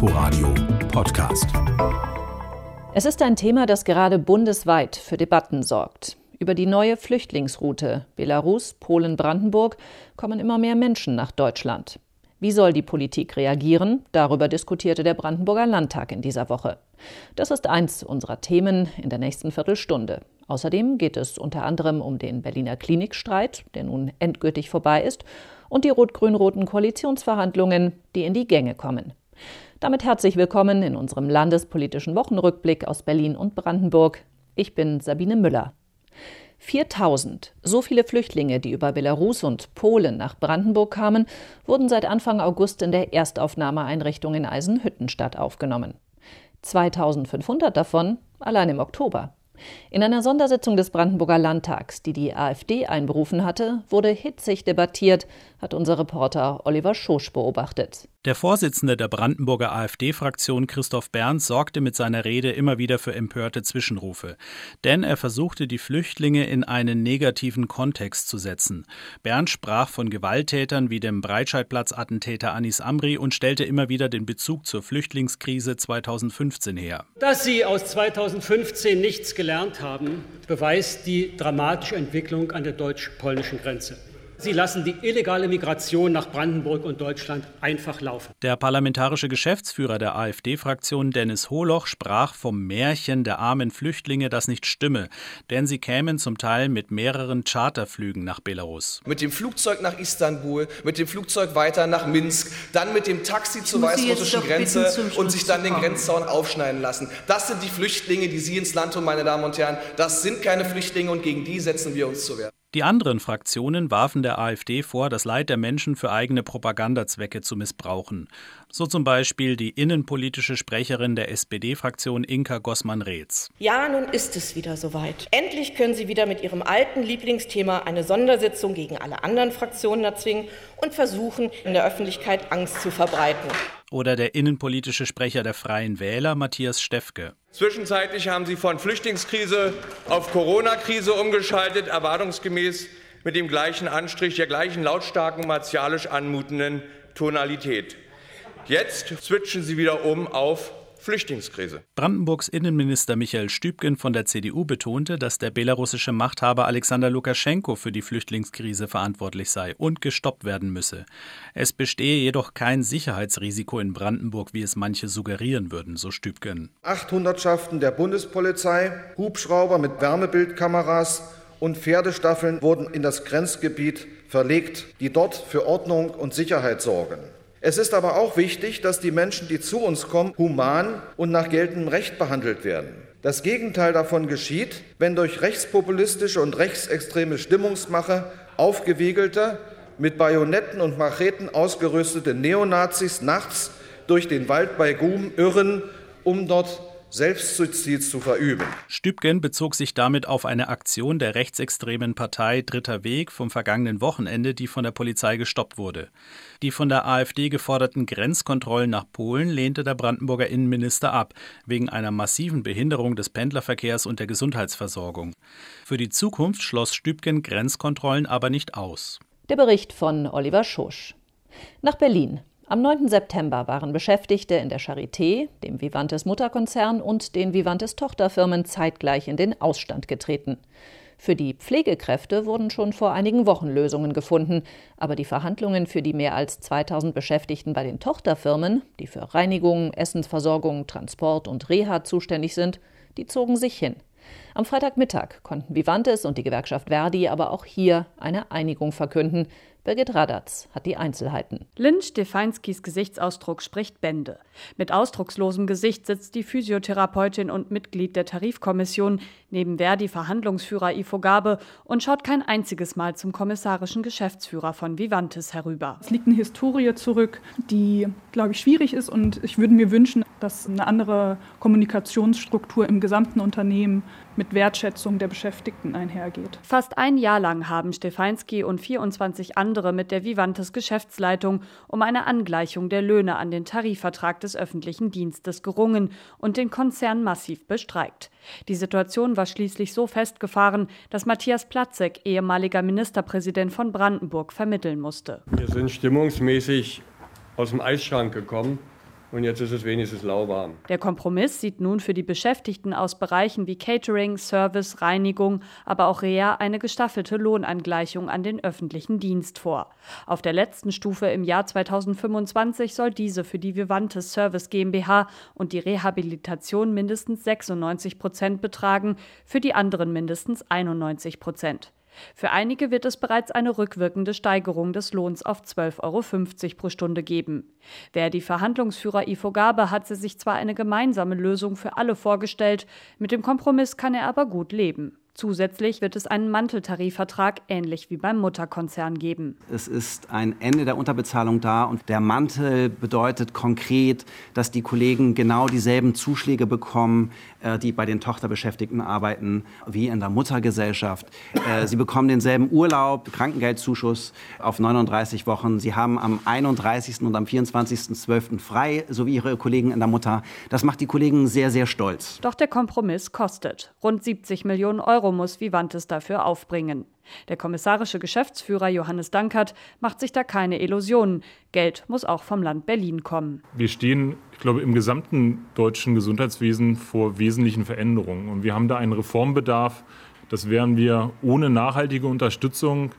Inforadio Podcast. Es ist ein Thema, das gerade bundesweit für Debatten sorgt. Über die neue Flüchtlingsroute Belarus, Polen, Brandenburg kommen immer mehr Menschen nach Deutschland. Wie soll die Politik reagieren? Darüber diskutierte der Brandenburger Landtag in dieser Woche. Das ist eins unserer Themen in der nächsten Viertelstunde. Außerdem geht es unter anderem um den Berliner Klinikstreit, der nun endgültig vorbei ist, und die rot-grün-roten Koalitionsverhandlungen, die in die Gänge kommen. Damit herzlich willkommen in unserem landespolitischen Wochenrückblick aus Berlin und Brandenburg. Ich bin Sabine Müller. 4000, so viele Flüchtlinge, die über Belarus und Polen nach Brandenburg kamen, wurden seit Anfang August in der Erstaufnahmeeinrichtung in Eisenhüttenstadt aufgenommen. 2500 davon allein im Oktober. In einer Sondersitzung des Brandenburger Landtags, die die AfD einberufen hatte, wurde hitzig debattiert, hat unser Reporter Oliver Schosch beobachtet. Der Vorsitzende der Brandenburger AfD-Fraktion Christoph Berndt sorgte mit seiner Rede immer wieder für empörte Zwischenrufe. Denn er versuchte, die Flüchtlinge in einen negativen Kontext zu setzen. Berndt sprach von Gewalttätern wie dem Breitscheidplatz-Attentäter Anis Amri und stellte immer wieder den Bezug zur Flüchtlingskrise 2015 her. Dass Sie aus 2015 nichts gelernt haben, beweist die dramatische Entwicklung an der deutsch-polnischen Grenze. Sie lassen die illegale Migration nach Brandenburg und Deutschland einfach laufen. Der parlamentarische Geschäftsführer der AfD-Fraktion Dennis Holoch sprach vom Märchen der armen Flüchtlinge, das nicht stimme, denn sie kämen zum Teil mit mehreren Charterflügen nach Belarus. Mit dem Flugzeug nach Istanbul, mit dem Flugzeug weiter nach Minsk, dann mit dem Taxi zur weißrussischen Grenze und sich dann den Grenzzaun aufschneiden lassen. Das sind die Flüchtlinge, die Sie ins Land tun, meine Damen und Herren. Das sind keine Flüchtlinge und gegen die setzen wir uns zu Wehr. Die anderen Fraktionen warfen der AfD vor, das Leid der Menschen für eigene Propagandazwecke zu missbrauchen. So zum Beispiel die innenpolitische Sprecherin der SPD-Fraktion Inka Gossmann-Reetz. Ja, nun ist es wieder soweit. Endlich können Sie wieder mit Ihrem alten Lieblingsthema eine Sondersitzung gegen alle anderen Fraktionen erzwingen und versuchen, in der Öffentlichkeit Angst zu verbreiten. Oder der innenpolitische Sprecher der Freien Wähler, Matthias Steffke. Zwischenzeitlich haben Sie von Flüchtlingskrise auf Corona-Krise umgeschaltet, erwartungsgemäß mit dem gleichen Anstrich, der gleichen lautstarken, martialisch anmutenden Tonalität. Jetzt switchen Sie wieder um auf Flüchtlingskrise. Brandenburgs Innenminister Michael Stübgen von der CDU betonte, dass der belarussische Machthaber Alexander Lukaschenko für die Flüchtlingskrise verantwortlich sei und gestoppt werden müsse. Es bestehe jedoch kein Sicherheitsrisiko in Brandenburg, wie es manche suggerieren würden, so Stübgen. 800 Schaften der Bundespolizei, Hubschrauber mit Wärmebildkameras und Pferdestaffeln wurden in das Grenzgebiet verlegt, die dort für Ordnung und Sicherheit sorgen. Es ist aber auch wichtig, dass die Menschen, die zu uns kommen, human und nach geltendem Recht behandelt werden. Das Gegenteil davon geschieht, wenn durch rechtspopulistische und rechtsextreme Stimmungsmache aufgewiegelte, mit Bajonetten und Macheten ausgerüstete Neonazis nachts durch den Wald bei Gum irren, um dort Selbstsuizid zu verüben. Stübgen bezog sich damit auf eine Aktion der rechtsextremen Partei Dritter Weg vom vergangenen Wochenende, die von der Polizei gestoppt wurde. Die von der AfD geforderten Grenzkontrollen nach Polen lehnte der Brandenburger Innenminister ab, wegen einer massiven Behinderung des Pendlerverkehrs und der Gesundheitsversorgung. Für die Zukunft schloss Stübgen Grenzkontrollen aber nicht aus. Der Bericht von Oliver Schosch. Nach Berlin. Am 9. September waren Beschäftigte in der Charité, dem Vivantes Mutterkonzern und den Vivantes Tochterfirmen zeitgleich in den Ausstand getreten. Für die Pflegekräfte wurden schon vor einigen Wochen Lösungen gefunden, aber die Verhandlungen für die mehr als 2000 Beschäftigten bei den Tochterfirmen, die für Reinigung, Essensversorgung, Transport und Reha zuständig sind, die zogen sich hin. Am Freitagmittag konnten Vivantes und die Gewerkschaft Verdi aber auch hier eine Einigung verkünden. Birgit Radatz hat die Einzelheiten. Lynn Stefanskis Gesichtsausdruck spricht Bände. Mit ausdruckslosem Gesicht sitzt die Physiotherapeutin und Mitglied der Tarifkommission neben Verdi Verhandlungsführer Ivo Gabe und schaut kein einziges Mal zum kommissarischen Geschäftsführer von Vivantes herüber. Es liegt eine Historie zurück, die, glaube ich, schwierig ist und ich würde mir wünschen, dass eine andere Kommunikationsstruktur im gesamten Unternehmen mit Wertschätzung der Beschäftigten einhergeht. Fast ein Jahr lang haben Stefanski und 24 andere mit der Vivantes Geschäftsleitung um eine Angleichung der Löhne an den Tarifvertrag des öffentlichen Dienstes gerungen und den Konzern massiv bestreikt. Die Situation war schließlich so festgefahren, dass Matthias Platzek, ehemaliger Ministerpräsident von Brandenburg, vermitteln musste. Wir sind stimmungsmäßig aus dem Eisschrank gekommen und jetzt ist es wenigstens lauwarm. Der Kompromiss sieht nun für die Beschäftigten aus Bereichen wie Catering, Service, Reinigung, aber auch Rea eine gestaffelte Lohnangleichung an den öffentlichen Dienst vor. Auf der letzten Stufe im Jahr 2025 soll diese für die Vivantes Service GmbH und die Rehabilitation mindestens 96 Prozent betragen, für die anderen mindestens 91 Prozent. Für einige wird es bereits eine rückwirkende Steigerung des Lohns auf 12,50 Euro pro Stunde geben. Verdi Verhandlungsführer Ivo Gabe hat sich zwar eine gemeinsame Lösung für alle vorgestellt, mit dem Kompromiss kann er aber gut leben. Zusätzlich wird es einen Manteltarifvertrag ähnlich wie beim Mutterkonzern geben. Es ist ein Ende der Unterbezahlung da und der Mantel bedeutet konkret, dass die Kollegen genau dieselben Zuschläge bekommen, äh, die bei den Tochterbeschäftigten arbeiten, wie in der Muttergesellschaft. Äh, sie bekommen denselben Urlaub, Krankengeldzuschuss auf 39 Wochen. Sie haben am 31. und am 24.12. frei, so wie ihre Kollegen in der Mutter. Das macht die Kollegen sehr, sehr stolz. Doch der Kompromiss kostet rund 70 Millionen Euro Euro muss Vivantes dafür aufbringen. Der kommissarische Geschäftsführer Johannes Dankert macht sich da keine Illusionen. Geld muss auch vom Land Berlin kommen. Wir stehen, ich glaube, im gesamten deutschen Gesundheitswesen vor wesentlichen Veränderungen. Und wir haben da einen Reformbedarf. Das werden wir ohne nachhaltige Unterstützung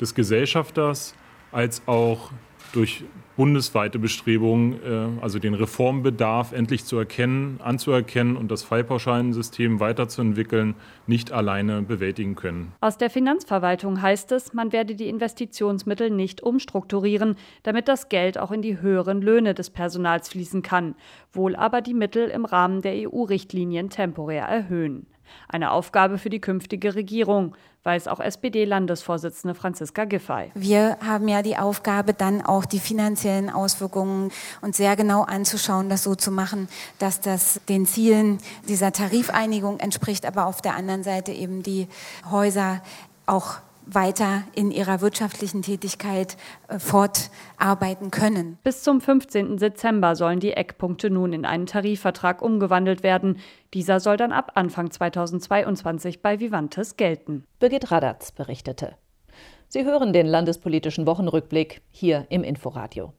des Gesellschafters als auch durch bundesweite Bestrebungen, äh, also den Reformbedarf endlich zu erkennen, anzuerkennen und das Fallpauschalensystem weiterzuentwickeln, nicht alleine bewältigen können. Aus der Finanzverwaltung heißt es, man werde die Investitionsmittel nicht umstrukturieren, damit das Geld auch in die höheren Löhne des Personals fließen kann, wohl aber die Mittel im Rahmen der EU-Richtlinien temporär erhöhen. Eine Aufgabe für die künftige Regierung, weiß auch SPD-Landesvorsitzende Franziska Giffey. Wir haben ja die Aufgabe, dann auch die finanziellen Auswirkungen uns sehr genau anzuschauen, das so zu machen, dass das den Zielen dieser Tarifeinigung entspricht, aber auf der anderen Seite eben die Häuser auch weiter in ihrer wirtschaftlichen Tätigkeit äh, fortarbeiten können. Bis zum 15. Dezember sollen die Eckpunkte nun in einen Tarifvertrag umgewandelt werden. Dieser soll dann ab Anfang 2022 bei Vivantes gelten. Birgit Radatz berichtete. Sie hören den landespolitischen Wochenrückblick hier im Inforadio.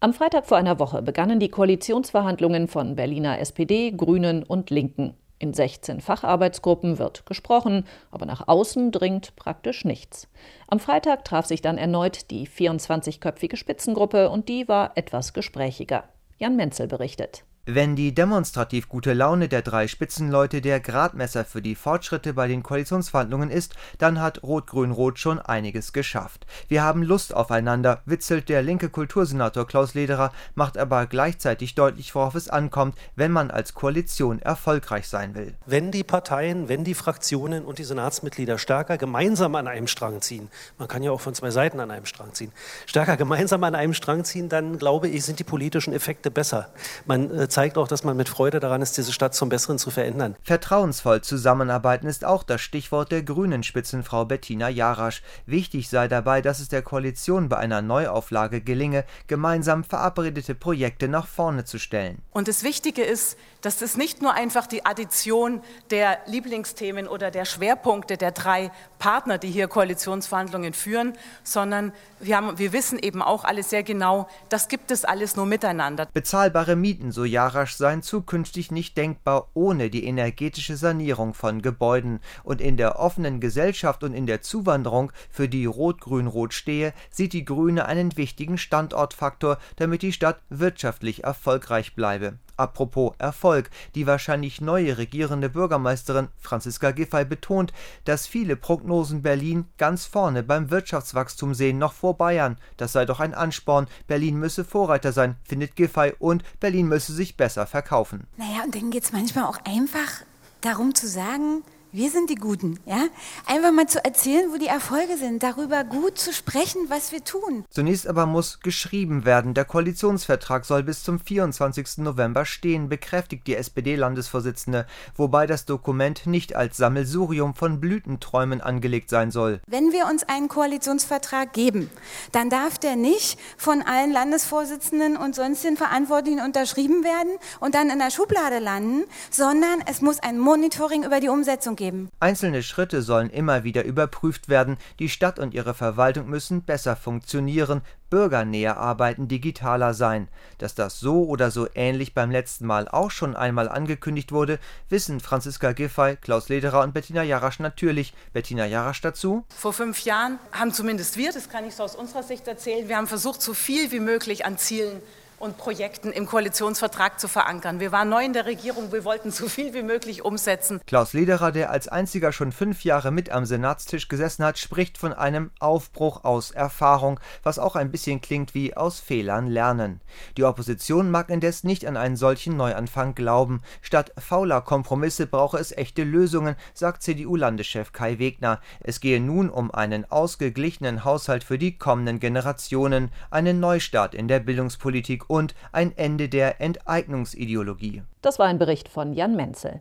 Am Freitag vor einer Woche begannen die Koalitionsverhandlungen von Berliner SPD, Grünen und Linken. In 16 Facharbeitsgruppen wird gesprochen, aber nach außen dringt praktisch nichts. Am Freitag traf sich dann erneut die 24-köpfige Spitzengruppe und die war etwas gesprächiger. Jan Menzel berichtet. Wenn die demonstrativ gute Laune der drei Spitzenleute der Gradmesser für die Fortschritte bei den Koalitionsverhandlungen ist, dann hat Rot-Grün-Rot schon einiges geschafft. Wir haben Lust aufeinander, witzelt der linke Kultursenator Klaus Lederer, macht aber gleichzeitig deutlich, worauf es ankommt, wenn man als Koalition erfolgreich sein will. Wenn die Parteien, wenn die Fraktionen und die Senatsmitglieder stärker gemeinsam an einem Strang ziehen, man kann ja auch von zwei Seiten an einem Strang ziehen, stärker gemeinsam an einem Strang ziehen, dann glaube ich, sind die politischen Effekte besser. Man äh, zeigt auch, dass man mit Freude daran ist, diese Stadt zum Besseren zu verändern. Vertrauensvoll zusammenarbeiten ist auch das Stichwort der grünen Spitzenfrau Bettina Jarasch. Wichtig sei dabei, dass es der Koalition bei einer Neuauflage gelinge, gemeinsam verabredete Projekte nach vorne zu stellen. Und das Wichtige ist, dass es nicht nur einfach die Addition der Lieblingsthemen oder der Schwerpunkte der drei Partner, die hier Koalitionsverhandlungen führen, sondern wir, haben, wir wissen eben auch alles sehr genau, das gibt es alles nur miteinander. Bezahlbare Mieten, so Jarasch, seien zukünftig nicht denkbar ohne die energetische Sanierung von Gebäuden. Und in der offenen Gesellschaft und in der Zuwanderung, für die Rot-Grün-Rot stehe, sieht die Grüne einen wichtigen Standortfaktor, damit die Stadt wirtschaftlich erfolgreich bleibe. Apropos Erfolg, die wahrscheinlich neue regierende Bürgermeisterin Franziska Giffey betont, dass viele Prognosen Berlin ganz vorne beim Wirtschaftswachstum sehen, noch vor Bayern. Das sei doch ein Ansporn. Berlin müsse Vorreiter sein, findet Giffey, und Berlin müsse sich besser verkaufen. Naja, und dann geht es manchmal auch einfach darum zu sagen, wir sind die Guten, ja? Einfach mal zu erzählen, wo die Erfolge sind, darüber gut zu sprechen, was wir tun. Zunächst aber muss geschrieben werden. Der Koalitionsvertrag soll bis zum 24. November stehen, bekräftigt die SPD-Landesvorsitzende, wobei das Dokument nicht als Sammelsurium von Blütenträumen angelegt sein soll. Wenn wir uns einen Koalitionsvertrag geben, dann darf der nicht von allen Landesvorsitzenden und sonstigen Verantwortlichen unterschrieben werden und dann in der Schublade landen, sondern es muss ein Monitoring über die Umsetzung geben geben. Einzelne Schritte sollen immer wieder überprüft werden. Die Stadt und ihre Verwaltung müssen besser funktionieren, bürgernäher arbeiten, digitaler sein. Dass das so oder so ähnlich beim letzten Mal auch schon einmal angekündigt wurde, wissen Franziska Giffey, Klaus Lederer und Bettina Jarasch natürlich. Bettina Jarasch dazu. Vor fünf Jahren haben zumindest wir, das kann ich so aus unserer Sicht erzählen, wir haben versucht, so viel wie möglich an Zielen und Projekten im Koalitionsvertrag zu verankern. Wir waren neu in der Regierung, wir wollten so viel wie möglich umsetzen. Klaus Lederer, der als einziger schon fünf Jahre mit am Senatstisch gesessen hat, spricht von einem Aufbruch aus Erfahrung, was auch ein bisschen klingt wie aus Fehlern lernen. Die Opposition mag indes nicht an einen solchen Neuanfang glauben. Statt fauler Kompromisse brauche es echte Lösungen, sagt CDU-Landeschef Kai Wegner. Es gehe nun um einen ausgeglichenen Haushalt für die kommenden Generationen, einen Neustart in der Bildungspolitik und ein Ende der Enteignungsideologie. Das war ein Bericht von Jan Menzel.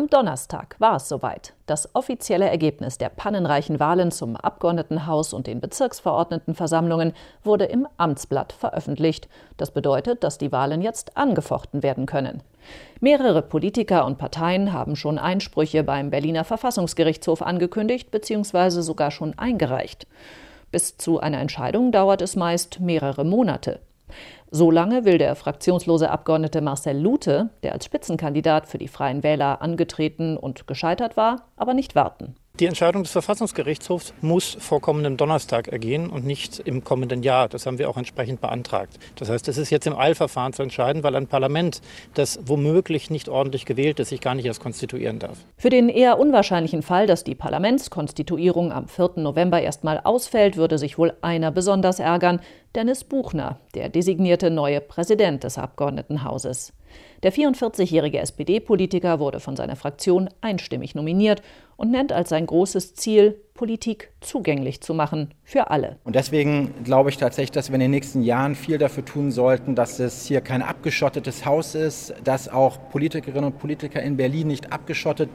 Am Donnerstag war es soweit. Das offizielle Ergebnis der pannenreichen Wahlen zum Abgeordnetenhaus und den Bezirksverordnetenversammlungen wurde im Amtsblatt veröffentlicht. Das bedeutet, dass die Wahlen jetzt angefochten werden können. Mehrere Politiker und Parteien haben schon Einsprüche beim Berliner Verfassungsgerichtshof angekündigt bzw. sogar schon eingereicht. Bis zu einer Entscheidung dauert es meist mehrere Monate. So lange will der fraktionslose Abgeordnete Marcel Lute, der als Spitzenkandidat für die Freien Wähler angetreten und gescheitert war, aber nicht warten. Die Entscheidung des Verfassungsgerichtshofs muss vor kommendem Donnerstag ergehen und nicht im kommenden Jahr. Das haben wir auch entsprechend beantragt. Das heißt, es ist jetzt im Eilverfahren zu entscheiden, weil ein Parlament, das womöglich nicht ordentlich gewählt ist, sich gar nicht erst konstituieren darf. Für den eher unwahrscheinlichen Fall, dass die Parlamentskonstituierung am 4. November erstmal ausfällt, würde sich wohl einer besonders ärgern, Dennis Buchner, der designierte neue Präsident des Abgeordnetenhauses. Der 44-jährige SPD-Politiker wurde von seiner Fraktion einstimmig nominiert und nennt als sein großes Ziel, Politik zugänglich zu machen für alle. Und deswegen glaube ich tatsächlich, dass wir in den nächsten Jahren viel dafür tun sollten, dass es hier kein abgeschottetes Haus ist, dass auch Politikerinnen und Politiker in Berlin nicht abgeschottet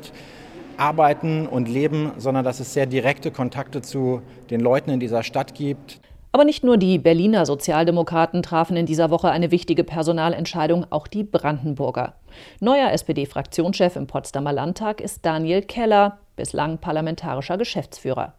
arbeiten und leben, sondern dass es sehr direkte Kontakte zu den Leuten in dieser Stadt gibt. Aber nicht nur die Berliner Sozialdemokraten trafen in dieser Woche eine wichtige Personalentscheidung, auch die Brandenburger. Neuer SPD-Fraktionschef im Potsdamer Landtag ist Daniel Keller, bislang parlamentarischer Geschäftsführer.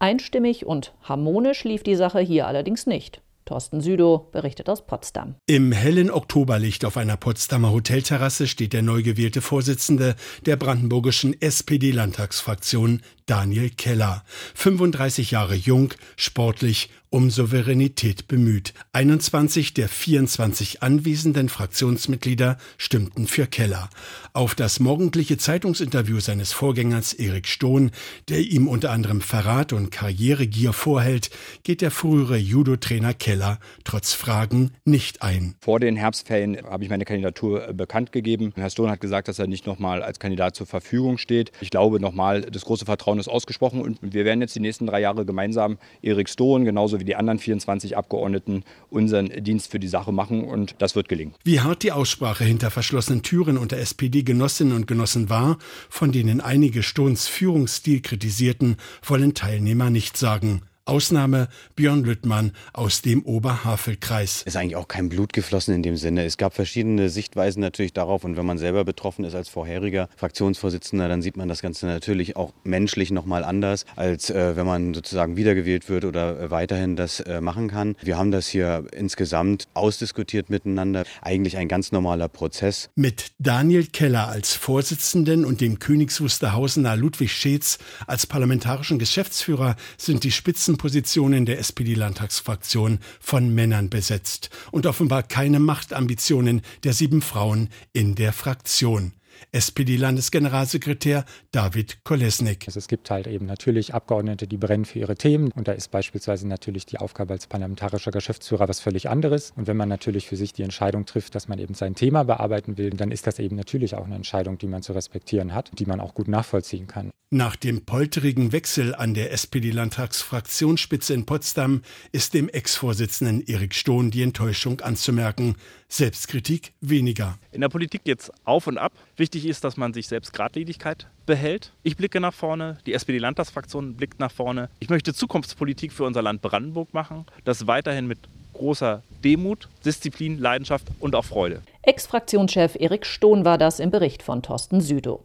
Einstimmig und harmonisch lief die Sache hier allerdings nicht. Thorsten Südow berichtet aus Potsdam. Im hellen Oktoberlicht auf einer Potsdamer Hotelterrasse steht der neu gewählte Vorsitzende der brandenburgischen SPD-Landtagsfraktion, Daniel Keller. 35 Jahre jung, sportlich um Souveränität bemüht. 21 der 24 anwesenden Fraktionsmitglieder stimmten für Keller. Auf das morgendliche Zeitungsinterview seines Vorgängers Erik Stohn, der ihm unter anderem Verrat und Karrieregier vorhält, geht der frühere Judo-Trainer Keller trotz Fragen nicht ein. Vor den Herbstferien habe ich meine Kandidatur äh, bekannt gegeben. Herr Stohn hat gesagt, dass er nicht nochmal als Kandidat zur Verfügung steht. Ich glaube nochmal, das große Vertrauen ist ausgesprochen und wir werden jetzt die nächsten drei Jahre gemeinsam Erik Stohn genauso wie die anderen 24 Abgeordneten unseren Dienst für die Sache machen und das wird gelingen. Wie hart die Aussprache hinter verschlossenen Türen unter SPD-Genossinnen und Genossen war, von denen einige Stohns Führungsstil kritisierten, wollen Teilnehmer nicht sagen. Ausnahme Björn Lüttmann aus dem Oberhavelkreis. Ist eigentlich auch kein Blut geflossen in dem Sinne. Es gab verschiedene Sichtweisen natürlich darauf und wenn man selber betroffen ist als vorheriger Fraktionsvorsitzender, dann sieht man das Ganze natürlich auch menschlich nochmal anders, als äh, wenn man sozusagen wiedergewählt wird oder äh, weiterhin das äh, machen kann. Wir haben das hier insgesamt ausdiskutiert miteinander. Eigentlich ein ganz normaler Prozess. Mit Daniel Keller als Vorsitzenden und dem Königs Wusterhausener Ludwig Scheetz als parlamentarischen Geschäftsführer sind die Spitzen Positionen der SPD-Landtagsfraktion von Männern besetzt und offenbar keine Machtambitionen der sieben Frauen in der Fraktion. SPD-Landesgeneralsekretär David Kolesnik. Also es gibt halt eben natürlich Abgeordnete, die brennen für ihre Themen. Und da ist beispielsweise natürlich die Aufgabe als parlamentarischer Geschäftsführer was völlig anderes. Und wenn man natürlich für sich die Entscheidung trifft, dass man eben sein Thema bearbeiten will, dann ist das eben natürlich auch eine Entscheidung, die man zu respektieren hat, die man auch gut nachvollziehen kann. Nach dem polterigen Wechsel an der SPD-Landtagsfraktionsspitze in Potsdam ist dem Ex-Vorsitzenden Erik Stohn die Enttäuschung anzumerken. Selbstkritik weniger. In der Politik geht es auf und ab. Wichtig ist, dass man sich selbst Gradlinigkeit behält. Ich blicke nach vorne, die SPD-Landtagsfraktion blickt nach vorne. Ich möchte Zukunftspolitik für unser Land Brandenburg machen, das weiterhin mit großer Demut, Disziplin, Leidenschaft und auch Freude. Ex-Fraktionschef Erik Stohn war das im Bericht von Thorsten Südow.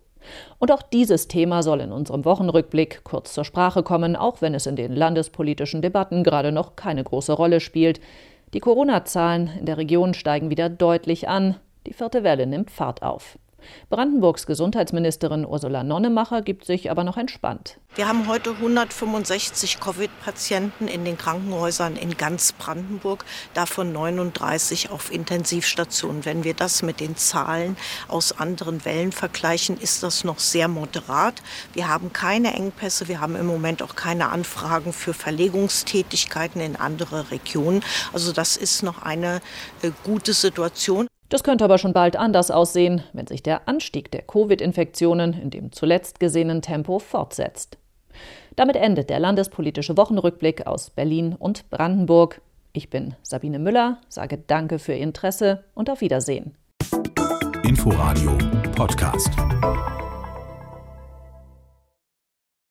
Und auch dieses Thema soll in unserem Wochenrückblick kurz zur Sprache kommen, auch wenn es in den landespolitischen Debatten gerade noch keine große Rolle spielt. Die Corona-Zahlen in der Region steigen wieder deutlich an. Die vierte Welle nimmt Fahrt auf. Brandenburgs Gesundheitsministerin Ursula Nonnemacher gibt sich aber noch entspannt. Wir haben heute 165 Covid-Patienten in den Krankenhäusern in ganz Brandenburg, davon 39 auf Intensivstationen. Wenn wir das mit den Zahlen aus anderen Wellen vergleichen, ist das noch sehr moderat. Wir haben keine Engpässe, wir haben im Moment auch keine Anfragen für Verlegungstätigkeiten in andere Regionen. Also das ist noch eine äh, gute Situation. Das könnte aber schon bald anders aussehen, wenn sich der Anstieg der Covid-Infektionen in dem zuletzt gesehenen Tempo fortsetzt. Damit endet der landespolitische Wochenrückblick aus Berlin und Brandenburg. Ich bin Sabine Müller, sage Danke für Ihr Interesse und auf Wiedersehen. Inforadio Podcast.